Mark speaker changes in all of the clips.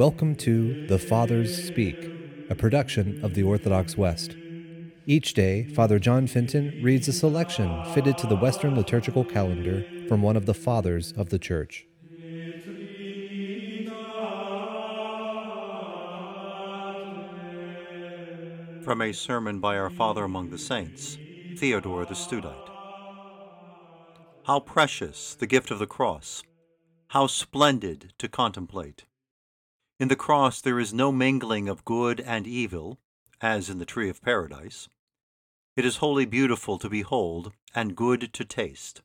Speaker 1: Welcome to The Fathers Speak, a production of the Orthodox West. Each day, Father John Fenton reads a selection fitted to the Western liturgical calendar from one of the Fathers of the Church.
Speaker 2: From a sermon by our Father among the Saints, Theodore the Studite. How precious the gift of the cross! How splendid to contemplate! In the cross there is no mingling of good and evil, as in the tree of paradise. It is wholly beautiful to behold and good to taste.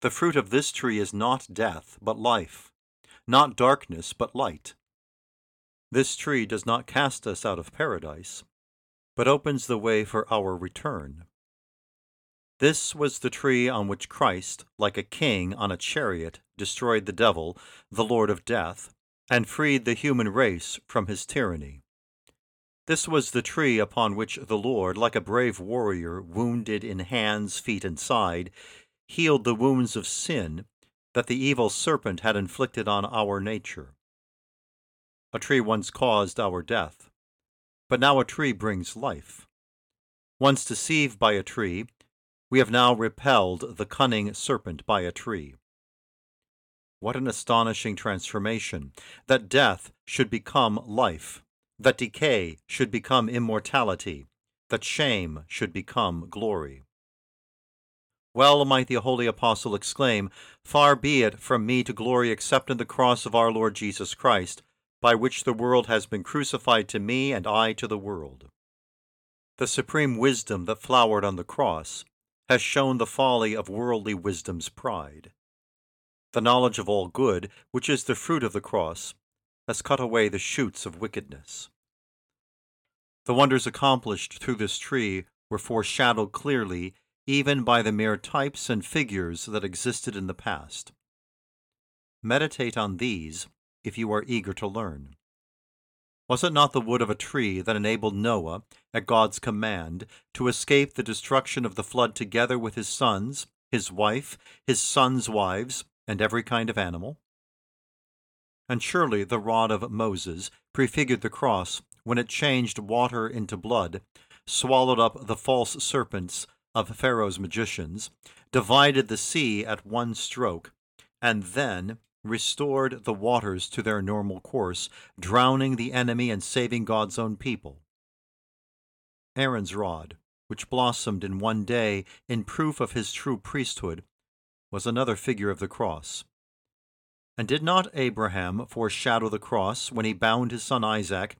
Speaker 2: The fruit of this tree is not death, but life, not darkness, but light. This tree does not cast us out of paradise, but opens the way for our return. This was the tree on which Christ, like a king on a chariot, destroyed the devil, the Lord of death, and freed the human race from his tyranny. This was the tree upon which the Lord, like a brave warrior, wounded in hands, feet, and side, healed the wounds of sin that the evil serpent had inflicted on our nature. A tree once caused our death, but now a tree brings life. Once deceived by a tree, we have now repelled the cunning serpent by a tree. What an astonishing transformation! That death should become life, that decay should become immortality, that shame should become glory. Well might the holy apostle exclaim, Far be it from me to glory except in the cross of our Lord Jesus Christ, by which the world has been crucified to me and I to the world. The supreme wisdom that flowered on the cross has shown the folly of worldly wisdom's pride. The knowledge of all good, which is the fruit of the cross, has cut away the shoots of wickedness. The wonders accomplished through this tree were foreshadowed clearly even by the mere types and figures that existed in the past. Meditate on these if you are eager to learn. Was it not the wood of a tree that enabled Noah, at God's command, to escape the destruction of the flood together with his sons, his wife, his sons' wives, and every kind of animal? And surely the rod of Moses prefigured the cross when it changed water into blood, swallowed up the false serpents of Pharaoh's magicians, divided the sea at one stroke, and then restored the waters to their normal course, drowning the enemy and saving God's own people. Aaron's rod, which blossomed in one day in proof of his true priesthood, was another figure of the cross. And did not Abraham foreshadow the cross when he bound his son Isaac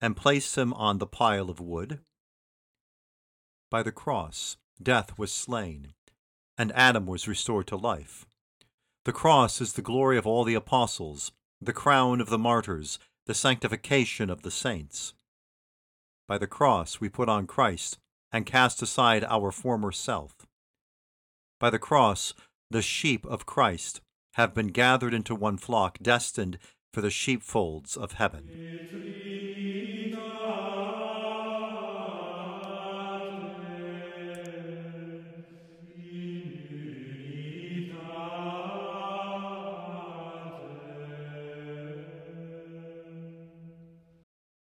Speaker 2: and placed him on the pile of wood? By the cross, death was slain, and Adam was restored to life. The cross is the glory of all the apostles, the crown of the martyrs, the sanctification of the saints. By the cross we put on Christ and cast aside our former self. By the cross the sheep of Christ have been gathered into one flock destined for the sheepfolds of heaven.